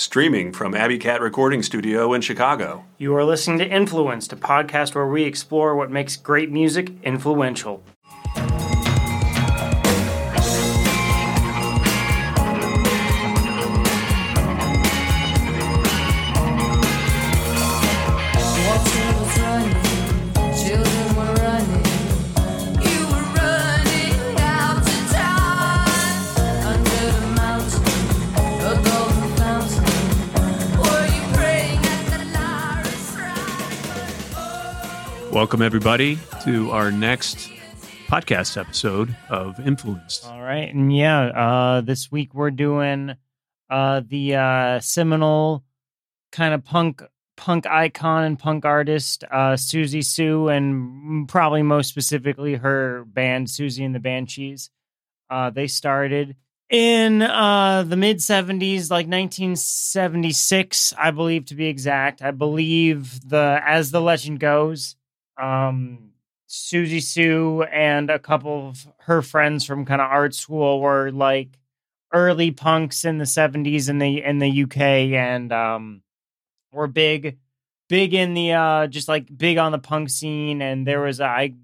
Streaming from Abbey Cat Recording Studio in Chicago. You are listening to Influenced, a podcast where we explore what makes great music influential. Welcome, everybody, to our next podcast episode of Influenced. All right, and yeah, uh, this week we're doing uh, the uh, seminal kind of punk punk icon and punk artist uh, Siouxsie Sioux, and probably most specifically her band Siouxsie and the Banshees. Uh, they started in uh, the mid '70s, like 1976, I believe to be exact. I believe the as the legend goes. Um, Siouxsie Sioux and a couple of her friends from kind of art school were like early punks in the 70s in the in the UK and um were big big in the uh just like big on the punk scene and there was a I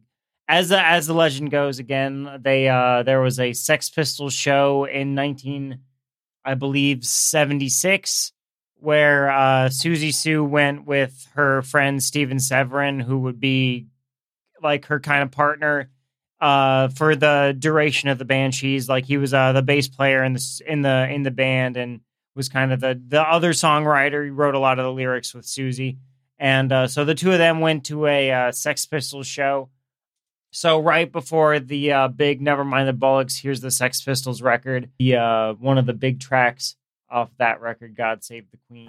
as the, as the legend goes again they uh there was a Sex Pistols show in 19 I believe 76 where uh Siouxsie Sioux went with her friend Steven Severin who would be like her kind of partner uh for the duration of the banshees like he was uh the bass player in the in the in the band and was kind of the the other songwriter. He wrote a lot of the lyrics with Siouxsie. And uh so the two of them went to a uh, Sex Pistols show. So right before the uh big Nevermind the Bollocks here's the Sex Pistols record the uh one of the big tracks off that record God Save the Queen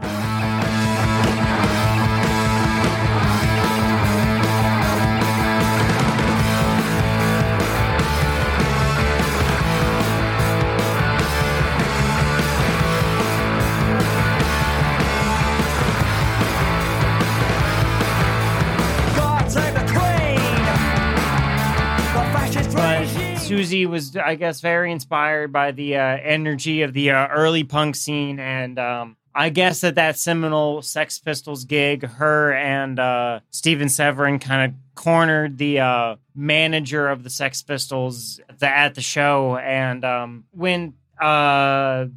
Siouxsie was, I guess, very inspired by the uh, energy of the uh, early punk scene, and um, I guess at that seminal Sex Pistols gig, her and uh, Steven Severin kind of cornered the uh, manager of the Sex Pistols at the, at the show, and um, went uh,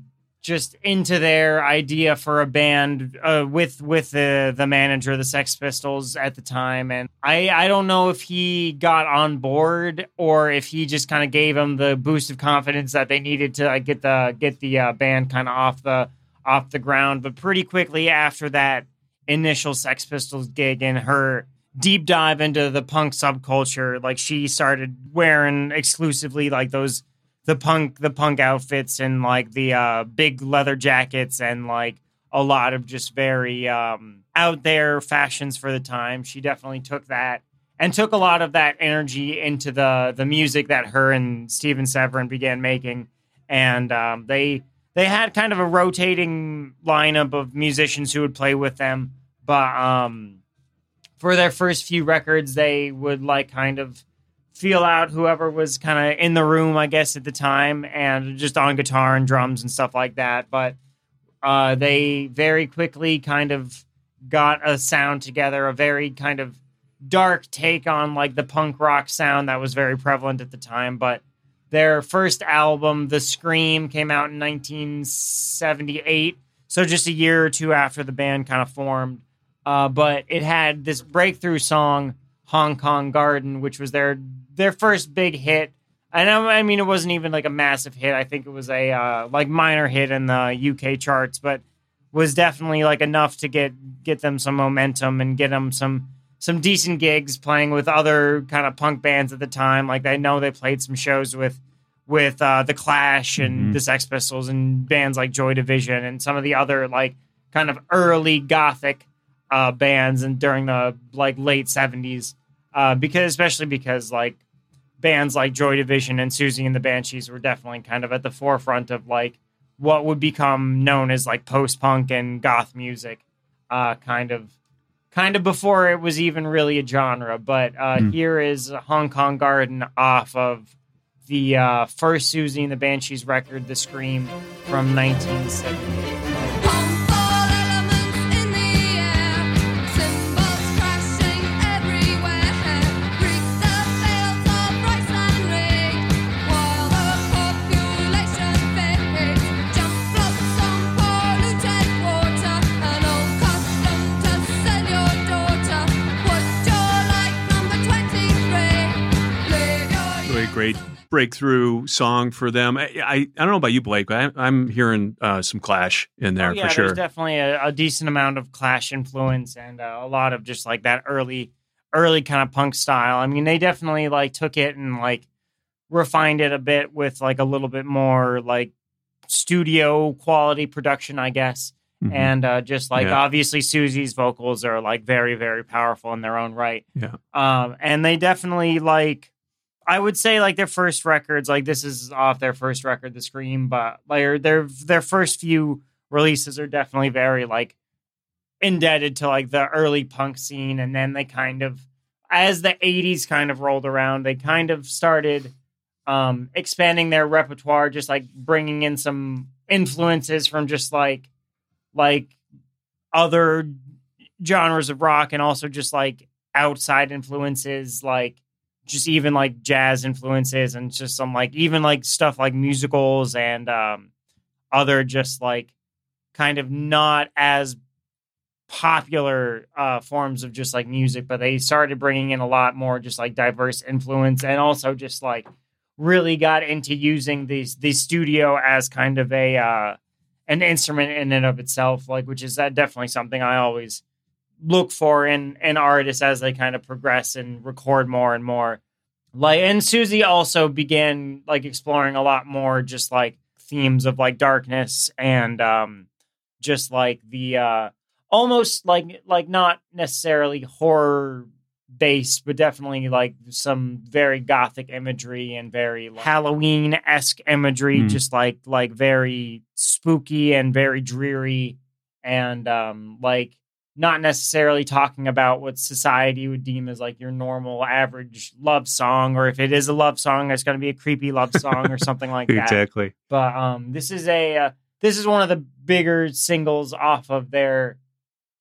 just into their idea for a band uh, with with the the manager of the Sex Pistols at the time, and I I don't know if he got on board or if he just kind of gave them the boost of confidence that they needed to like, get the get the uh, band kind of off the off the ground. But pretty quickly after that initial Sex Pistols gig and her deep dive into the punk subculture, like she started wearing exclusively like those the punk the punk outfits and like the uh big leather jackets and like a lot of just very um out there fashions for the time. She definitely took that and took a lot of that energy into the the music that her and Steven Severin began making. And um they they had kind of a rotating lineup of musicians who would play with them. But um for their first few records they would like kind of feel out whoever was kind of in the room, I guess, at the time, and just on guitar and drums and stuff like that. But uh, they very quickly kind of got a sound together, a very kind of dark take on like the punk rock sound that was very prevalent at the time. But their first album, The Scream, came out in 1978, so just a year or two after the band kind of formed. Uh, but it had this breakthrough song, Hong Kong Garden, which was their their first big hit. And I, I mean, it wasn't even like a massive hit. I think it was a uh, like minor hit in the UK charts, but was definitely like enough to get get them some momentum and get them some some decent gigs playing with other kind of punk bands at the time. Like I know they played some shows with with uh, the Clash and the Sex Pistols and bands like Joy Division and some of the other like kind of early gothic uh, bands and during the like late seventies. Uh, because especially because like bands like Joy Division and Siouxsie and the Banshees were definitely kind of at the forefront of like what would become known as like post punk and goth music, uh, kind of kind of before it was even really a genre. But uh, here is Hong Kong Garden off of the uh, first Siouxsie and the Banshees record, The Scream, from 1978. Breakthrough song for them. I I, I don't know about you, Blake, but I, I'm hearing uh, some Clash in there Oh, yeah, for sure. There's definitely a, a decent amount of Clash influence and uh, a lot of just like that early, early kind of punk style. I mean, they definitely like took it and like refined it a bit with like a little bit more like studio quality production, I guess. Mhm. And uh, just like Yeah. obviously Siouxsie's vocals are like very, very powerful in their own right. Yeah. Um, and they definitely like I would say like their first records, like this is off their first record, The Scream, but like their their first few releases are definitely very like indebted to like the early punk scene, and then they kind of as the '80s kind of rolled around, they kind of started um expanding their repertoire, just like bringing in some influences from just like like other genres of rock and also just like outside influences like just even like jazz influences and just some like even like stuff like musicals and um other just like kind of not as popular uh forms of just like music but they started bringing in a lot more just like diverse influence and also just like really got into using these the studio as kind of a uh an instrument in and of itself like which is that definitely something i always look for in in artists as they kind of progress and record more and more like and Siouxsie also began like exploring a lot more just like themes of like darkness and um just like the uh almost like like not necessarily horror based but definitely like some very gothic imagery and very like, halloween-esque imagery Mm. just like like very spooky and very dreary and um like not necessarily talking about what society would deem as like your normal average love song or if it is a love song it's going to be a creepy love song or something like that exactly. but um this is a uh, this is one of the bigger singles off of their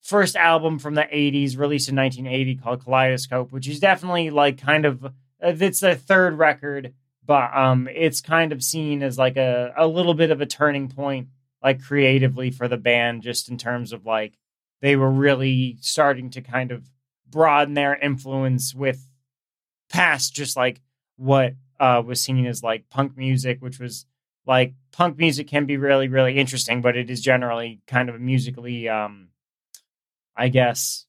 first album from the 80s released in 1980 called kaleidoscope which is definitely like kind of uh, it's their third record but um it's kind of seen as like a, a little bit of a turning point like creatively for the band just in terms of like they were really starting to kind of broaden their influence with past just like what uh was seen as like punk music which was like punk music can be really really interesting but it is generally kind of musically um i guess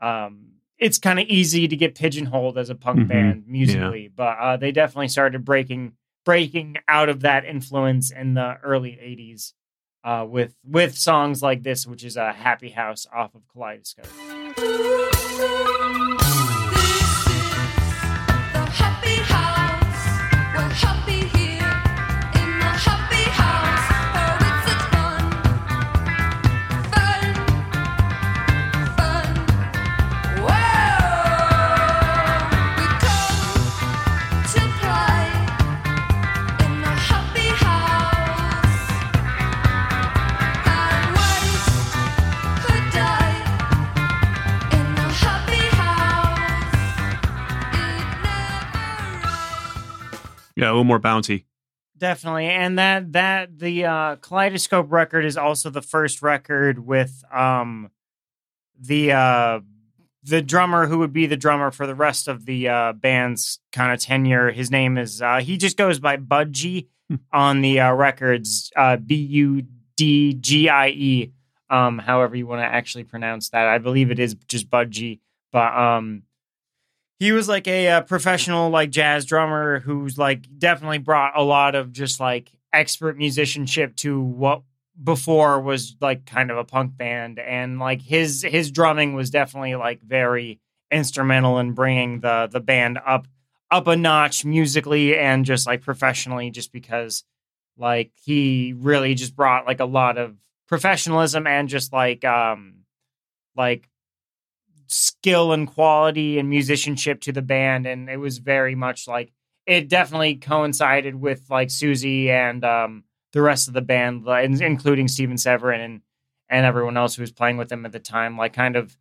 um it's kind of easy to get pigeonholed as a punk Mhm. band musically but uh they definitely started breaking breaking out of that influence in the early 80s uh with with songs like this which is a happy house off of kaleidoscope Yeah, a little more bouncy. Definitely, and that that the uh, Kaleidoscope record is also the first record with um the uh the drummer who would be the drummer for the rest of the uh band's kind of tenure. His name is uh he just goes by Budgie on the uh, records uh B U D G I E um however you want to actually pronounce that. I believe it is just Budgie, but um he was like a, uh professional like jazz drummer who's like definitely brought a lot of just like expert musicianship to what before was like kind of a punk band. And like his his drumming was definitely like very instrumental in bringing the the band up up a notch musically and just like professionally just because like he really just brought like a lot of professionalism and just like um like skill and quality and musicianship to the band and it was very much like it definitely coincided with like Siouxsie and um the rest of the band including Steven Severin and and everyone else who was playing with them at the time like kind of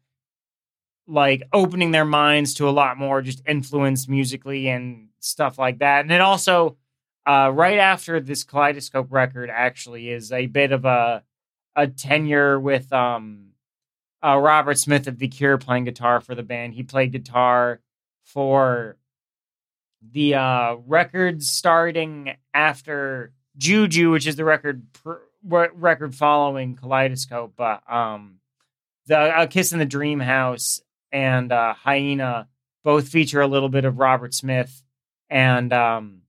like opening their minds to a lot more just influence musically and stuff like that. And it also uh right after this kaleidoscope record actually is a bit of a a tenure with um uh, Robert Smith of The Cure playing guitar for the band. He played guitar for the uh, records starting after Juju, which is the record pr- record following Kaleidoscope, but um, the A Kiss in the Dream House and uh, Hyena both feature a little bit of Robert Smith, and um,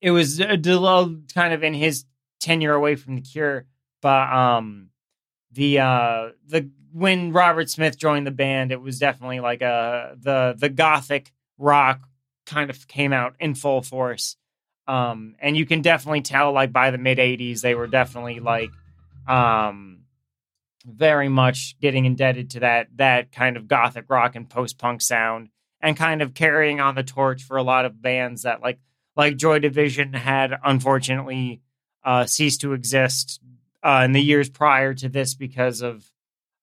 it was a del- kind of in his tenure away from the Cure, but um, the uh, the when Robert Smith joined the band, it was definitely like a the the gothic rock kind of came out in full force. Um, and you can definitely tell like by the mid 80s they were definitely like um very much getting indebted to that that kind of gothic rock and post punk sound and kind of carrying on the torch for a lot of bands that like like Joy Division had unfortunately uh ceased to exist uh in the years prior to this because of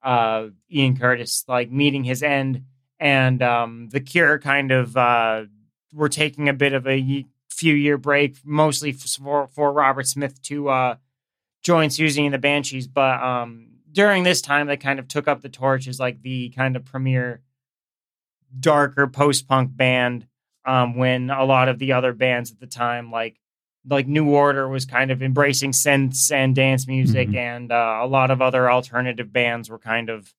uh Ian Curtis like meeting his end and um the Cure kind of uh were taking a bit of a few year break mostly for for Robert Smith to uh join Siouxsie and the Banshees but um during this time they kind of took up the torch as like the kind of premier darker post-punk band um when a lot of the other bands at the time like like New Order was kind of embracing synths and dance music Mhm. and uh, a lot of other alternative bands were kind of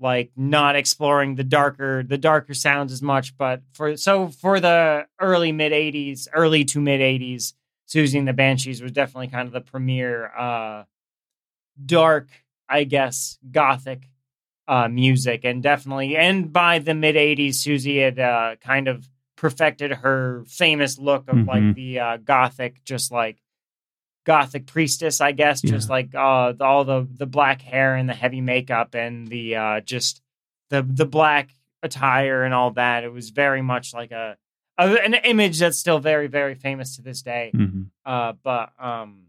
like not exploring the darker the darker sounds as much but for so for the early mid 80s early to mid 80s Siouxsie and the Banshees was definitely kind of the premier uh dark I guess gothic uh music and definitely and by the mid 80s Siouxsie had uh kind of perfected her famous look of like Mhm. the uh gothic just like gothic priestess i guess just like uh all the the black hair and the heavy makeup and the uh just the the black attire and all that it was very much like a, a an image that's still very very famous to this day Mhm. uh, but um,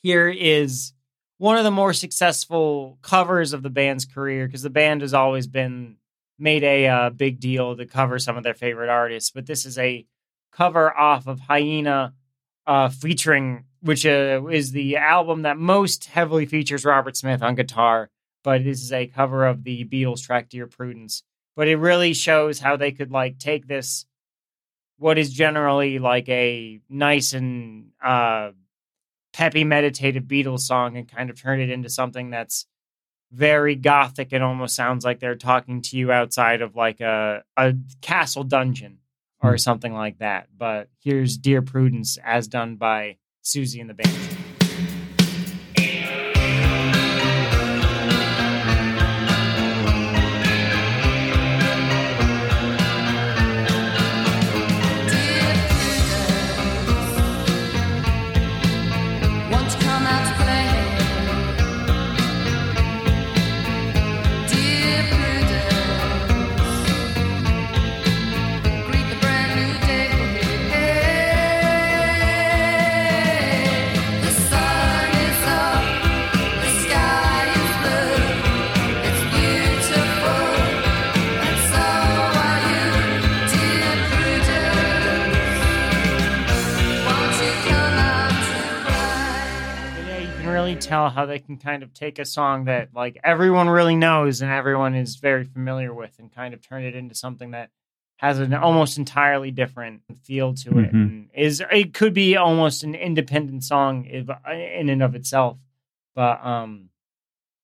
here is one of the more successful covers of the band's career because the band has always been made a uh, big deal to cover some of their favorite artists. But this is a cover off of Hyena, uh, featuring which uh, is the album that most heavily features Robert Smith on guitar. But this is a cover of the Beatles track "Dear Prudence." But it really shows how they could like take this what is generally like a nice and uh, peppy, meditative Beatles song and kind of turn it into something that's very gothic It almost sounds like they're talking to you outside of like a, a castle dungeon or Hmm. something like that. But here's Dear Prudence as done by Siouxsie and the Band. Tell how they can kind of take a song that like everyone really knows and everyone is very familiar with and kind of turn it into something that has an almost entirely different feel to it Mhm. and is it could be almost an independent song if, in and of itself but um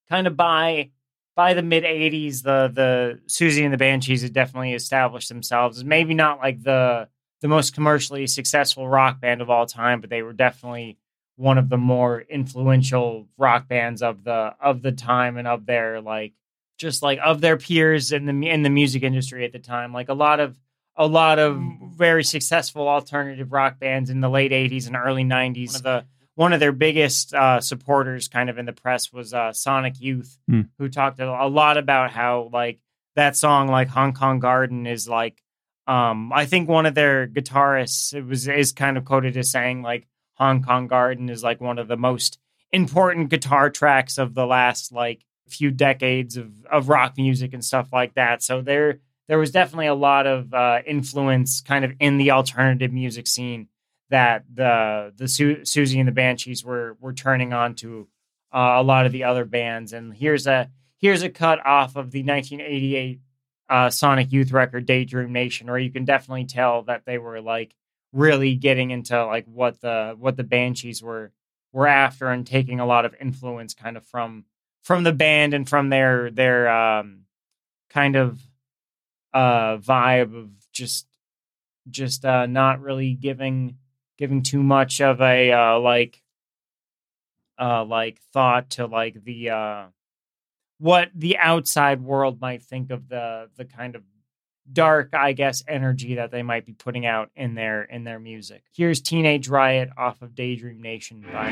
kind of by by the mid 80s the the Siouxsie and the Banshees had definitely established themselves maybe not like the the most commercially successful rock band of all time but they were definitely one of the more influential rock bands of the of the time and of their like just like of their peers in the in the music industry at the time like a lot of a lot of very successful alternative rock bands in the late 80s and early 90s one of the one of their biggest uh, supporters kind of in the press was uh, Sonic Youth Hmm. who talked a a lot about how like that song like Hong Kong Garden is like um I think one of their guitarists it was is kind of quoted as saying like Hong Kong Garden is like one of the most important guitar tracks of the last like few decades of, of rock music and stuff like that. So there there was definitely a lot of uh, influence kind of in the alternative music scene that the the Su- Siouxsie and the Banshees were were turning on to uh, a lot of the other bands. And here's a here's a cut off of the 1988 uh, Sonic Youth record Daydream Nation, where you can definitely tell that they were like really getting into like what the what the Banshees were were after and taking a lot of influence kind of from from the band and from their their um kind of uh vibe of just just uh not really giving giving too much of a uh like uh like thought to like the uh what the outside world might think of the the kind of dark i guess energy that they might be putting out in their in their music here's teenage riot off of daydream nation by.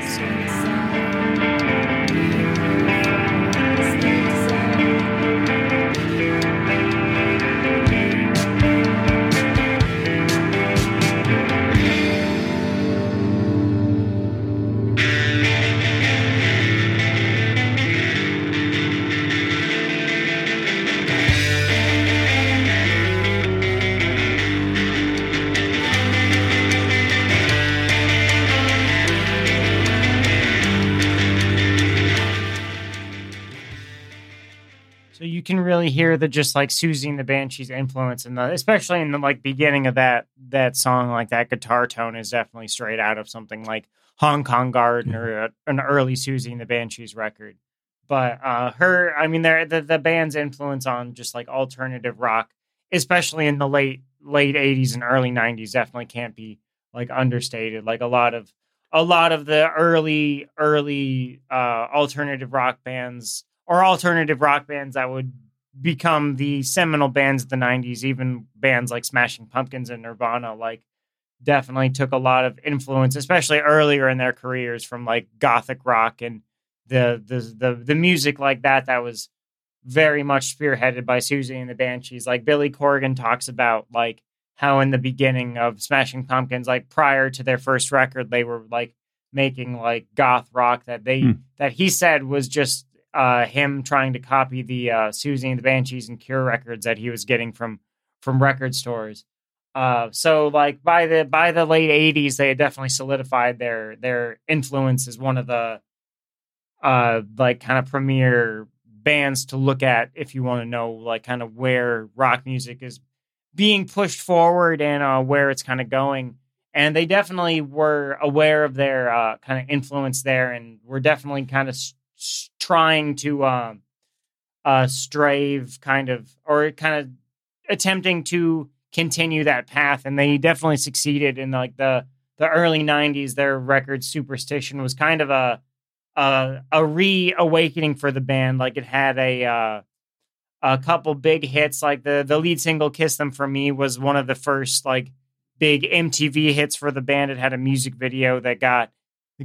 You can really hear the just like Siouxsie and the Banshees influence in the especially in the like beginning of that that song, like that guitar tone is definitely straight out of something like Hong Kong Garden or a, an early Siouxsie and the Banshees record. But uh her I mean they're the, the band's influence on just like alternative rock, especially in the late late eighties and early nineties, definitely can't be like understated. Like a lot of a lot of the early early uh alternative rock bands or alternative rock bands that would become the seminal bands of the 90s even bands like smashing pumpkins and nirvana like definitely took a lot of influence especially earlier in their careers from like gothic rock and the the the, the music like that that was very much spearheaded by Siouxsie and the Banshees like Billy Corgan talks about like how in the beginning of Smashing Pumpkins like prior to their first record they were like making like goth rock that they Hmm. that he said was just uh, him trying to copy the uh, Siouxsie and the Banshees and Cure records that he was getting from from record stores. Uh, so like by the by the late '80s, they had definitely solidified their their influence as one of the uh, like kind of premier bands to look at if you want to know like kind of where rock music is being pushed forward and uh, where it's kind of going. And they definitely were aware of their uh, kind of influence there, and were definitely kind of s- s- trying to um, uh, kind of or kind of attempting to continue that path and they definitely succeeded in like the the early 90s their record superstition was kind of a a, a reawakening for the band like it had a uh, a couple big hits like the the lead single kiss them for me was one of the first like big MTV hits for the band. It had a music video that got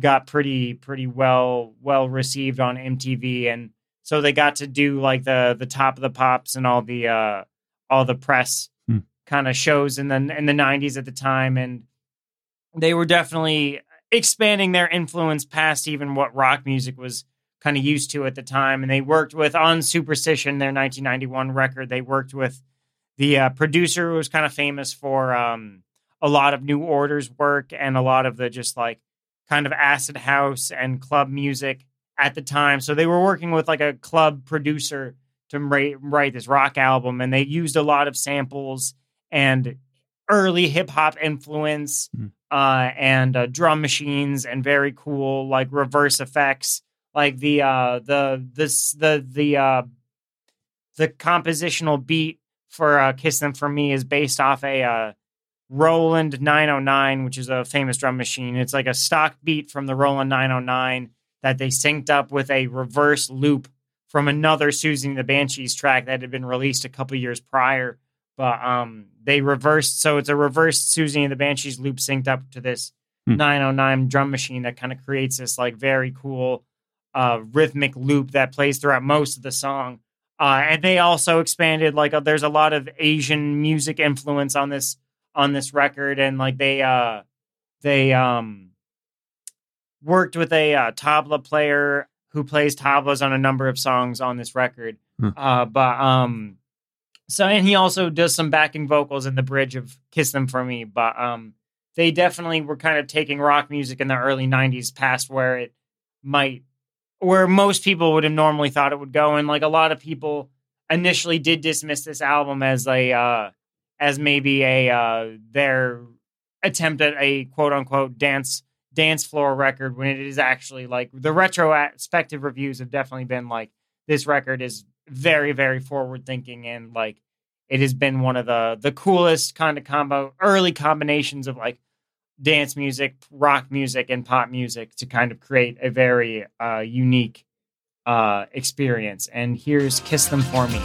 got pretty pretty well well received on MTV and so they got to do like the the top of the pops and all the uh all the press Hmm. kind of shows in the in the 90s at the time and they were definitely expanding their influence past even what rock music was kind of used to at the time and they worked with on Superstition their 1991 record they worked with the uh, producer who was kind of famous for um a lot of new orders work and a lot of the just like kind of acid house and club music at the time. So they were working with like a club producer to write, write this rock album, and they used a lot of samples and early hip hop influence Mhm. uh, and uh, drum machines and very cool like reverse effects, like the uh, the this the the uh, the compositional beat for uh, "Kiss Them for Me" is based off a uh, Roland 909, which is a famous drum machine. It's like a stock beat from the Roland 909 that they synced up with a reverse loop from another Siouxsie the Banshees track that had been released a couple years prior. But um, they reversed, so it's a reversed Siouxsie and the Banshees loop synced up to this Hmm. 909 drum machine that kind of creates this like very cool uh, rhythmic loop that plays throughout most of the song. Uh, and they also expanded like uh, there's a lot of Asian music influence on this on this record, and like they uh they um worked with a uh, tabla player who plays tablas on a number of songs on this record. Hmm. Uh, but um, so and he also does some backing vocals in the bridge of "Kiss Them for Me." But um, they definitely were kind of taking rock music in the early '90s past where it might, where most people would have normally thought it would go, and like a lot of people initially did dismiss this album as a uh, as maybe a uh, their attempt at a quote unquote dance dance floor record when it is actually like the retrospective reviews have definitely been like this record is very very forward thinking and like it has been one of the the coolest kind of combo early combinations of like dance music rock music and pop music to kind of create a very uh, unique uh, experience. And here's kiss them for me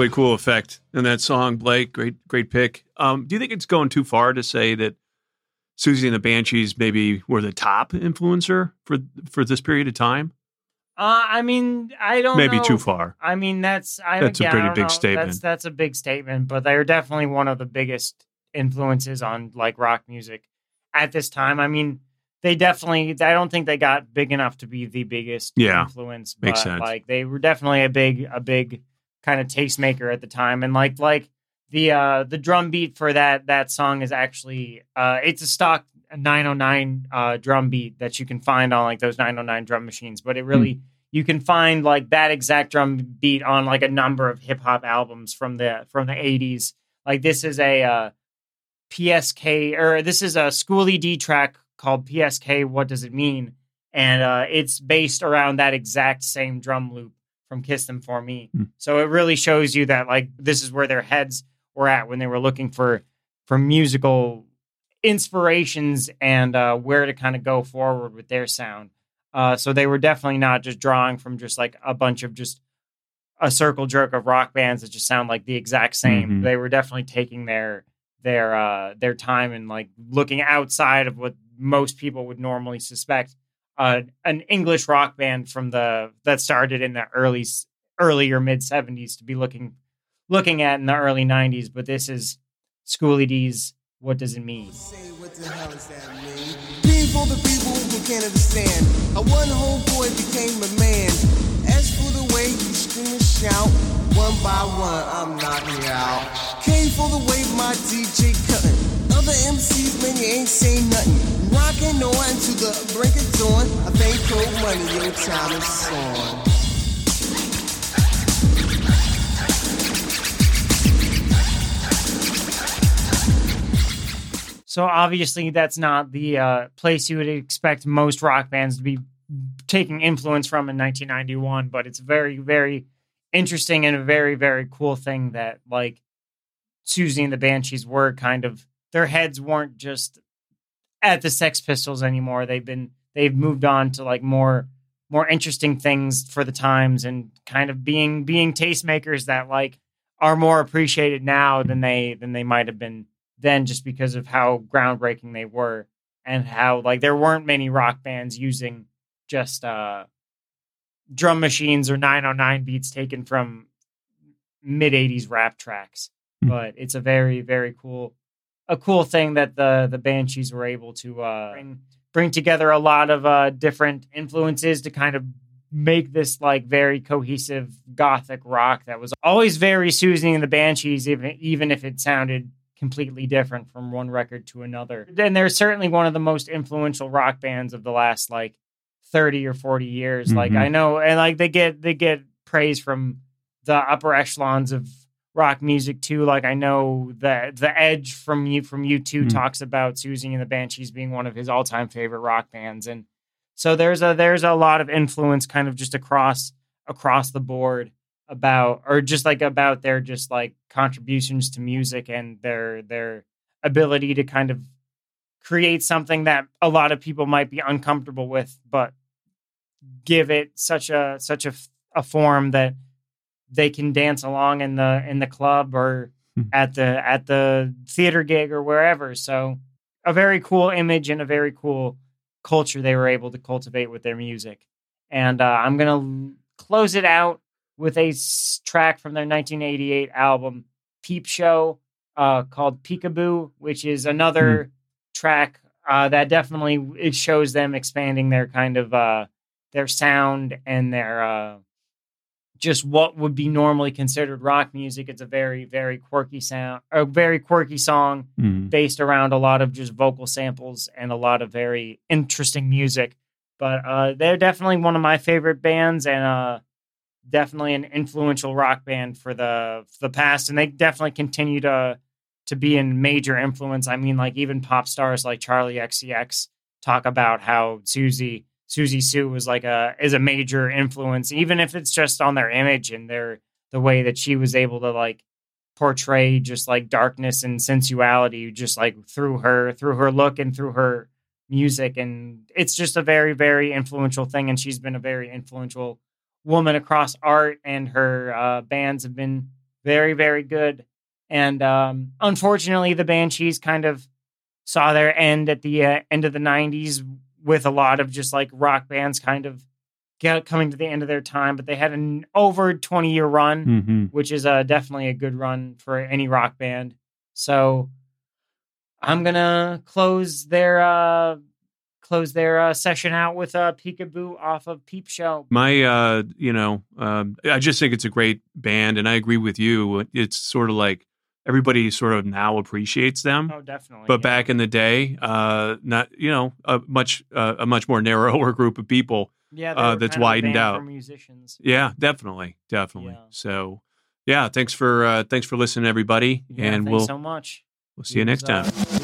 really cool effect in that song, Blake. Great, great pick. Um, do you think it's going too far to say that Siouxsie and the Banshees maybe were the top influencer for for this period of time? uh, i mean i don't Maybe know. too far. I mean, that's I, That's a pretty big know. statement. That's that's a big statement, but they're definitely one of the biggest influences on like rock music at this time. I mean, they definitely. I don't think they got big enough to be the biggest Yeah, influence. makes but, sense. Like they were definitely a big a big kind of tastemaker at the time, and like like the uh the drum beat for that that song is actually uh it's a stock 909 uh drum beat that you can find on like those 909 drum machines but it really Hmm. you can find like that exact drum beat on like a number of hip hop albums from the from the 80s like this is a uh PSK or this is a Schoolly D track called PSK what does it mean and uh it's based around that exact same drum loop from Kiss Them For Me Hmm. so it really shows you that like this is where their heads were at when they were looking for for musical inspirations and uh, where to kind of go forward with their sound. Uh, so they were definitely not just drawing from just like a bunch of just a circle jerk of rock bands that just sound like the exact same. Mhm. They were definitely taking their their uh, their time and like looking outside of what most people would normally suspect. Uh, an English rock band from the that started in the early or mid seventies to be looking looking at in the early nineties. But this is Schoolly D's. What does it mean? The people who can't understand how one became a man. Way you scream and shout, one by one I'm knocking out. Came for the way my DJ cutting. Other MCs, man, you ain't saying nothing. Rocking on to the break of dawn. I thank cold money, your time is on. So obviously, that's not the uh, place you would expect most rock bands to be taking influence from in 1991. But it's very, very interesting and a very, very cool thing that like Siouxsie and the Banshees were kind of their heads weren't just at the Sex Pistols anymore. They've been they've moved on to like more more interesting things for the times and kind of being being tastemakers that like are more appreciated now than they than they might have been then just because of how groundbreaking they were and how like there weren't many rock bands using just uh drum machines or 909 beats taken from mid 80s rap tracks Hmm. but it's a very very cool a cool thing that the the banshees were able to uh bring, bring together a lot of uh different influences to kind of make this like very cohesive gothic rock that was always very Siouxsie and the Banshees, even even if it sounded completely different from one record to another. And they're certainly one of the most influential rock bands of the last like 30 or 40 years. Like Mhm. I know and like they get they get praise from the upper echelons of rock music too. Like I know that the Edge from you from U 2 Mhm. talks about Siouxsie and the Banshees being one of his all time favorite rock bands, and so there's a there's a lot of influence kind of just across across the board about or just like about their just like contributions to music and their their ability to kind of create something that a lot of people might be uncomfortable with but give it such a such a, a form that they can dance along in the in the club or Hmm. at the at the theater gig or wherever. So a very cool image and a very cool culture they were able to cultivate with their music. And uh, I'm gonna l- close it out with a s- track from their 1988 album Peep Show uh, called Peekaboo, which is another track uh, that definitely it shows them expanding their kind of uh, their sound and their uh, just what would be normally considered rock music. It's a very very quirky sound, a very quirky song Mhm. based around a lot of just vocal samples and a lot of very interesting music. But uh, they're definitely one of my favorite bands and uh, definitely an influential rock band for the for the past, and they definitely continue to to be a major influence. I mean, like even pop stars like Charli XCX talk about how Siouxsie Siouxsie Sioux was like a is a major influence, even if it's just on their image and their the way that she was able to like portray just like darkness and sensuality just like through her through her look and through her music. And it's just a very very influential thing and she's been a very influential woman across art and her uh, bands have been very very good. And um, unfortunately the banshees kind of saw their end at the uh, end of the 90s with a lot of just like rock bands kind of get, coming to the end of their time but they had an over 20 year run Mhm. which is uh, definitely a good run for any rock band. So I'm gonna close their uh, close their uh, session out with a uh, peekaboo off of Peep Show. My, uh, you know, um, I just think it's a great band, and I agree with you. It's sort of like everybody sort of now appreciates them, Oh, definitely. but yeah. back in the day, uh, not you know a much uh, a much more narrower group of people. yeah, uh, that's kind of a widened out. musicians. Yeah, definitely, definitely. Yeah. So, yeah, thanks for uh, thanks for listening, everybody, Yeah, and we'll so much. we'll see you next time.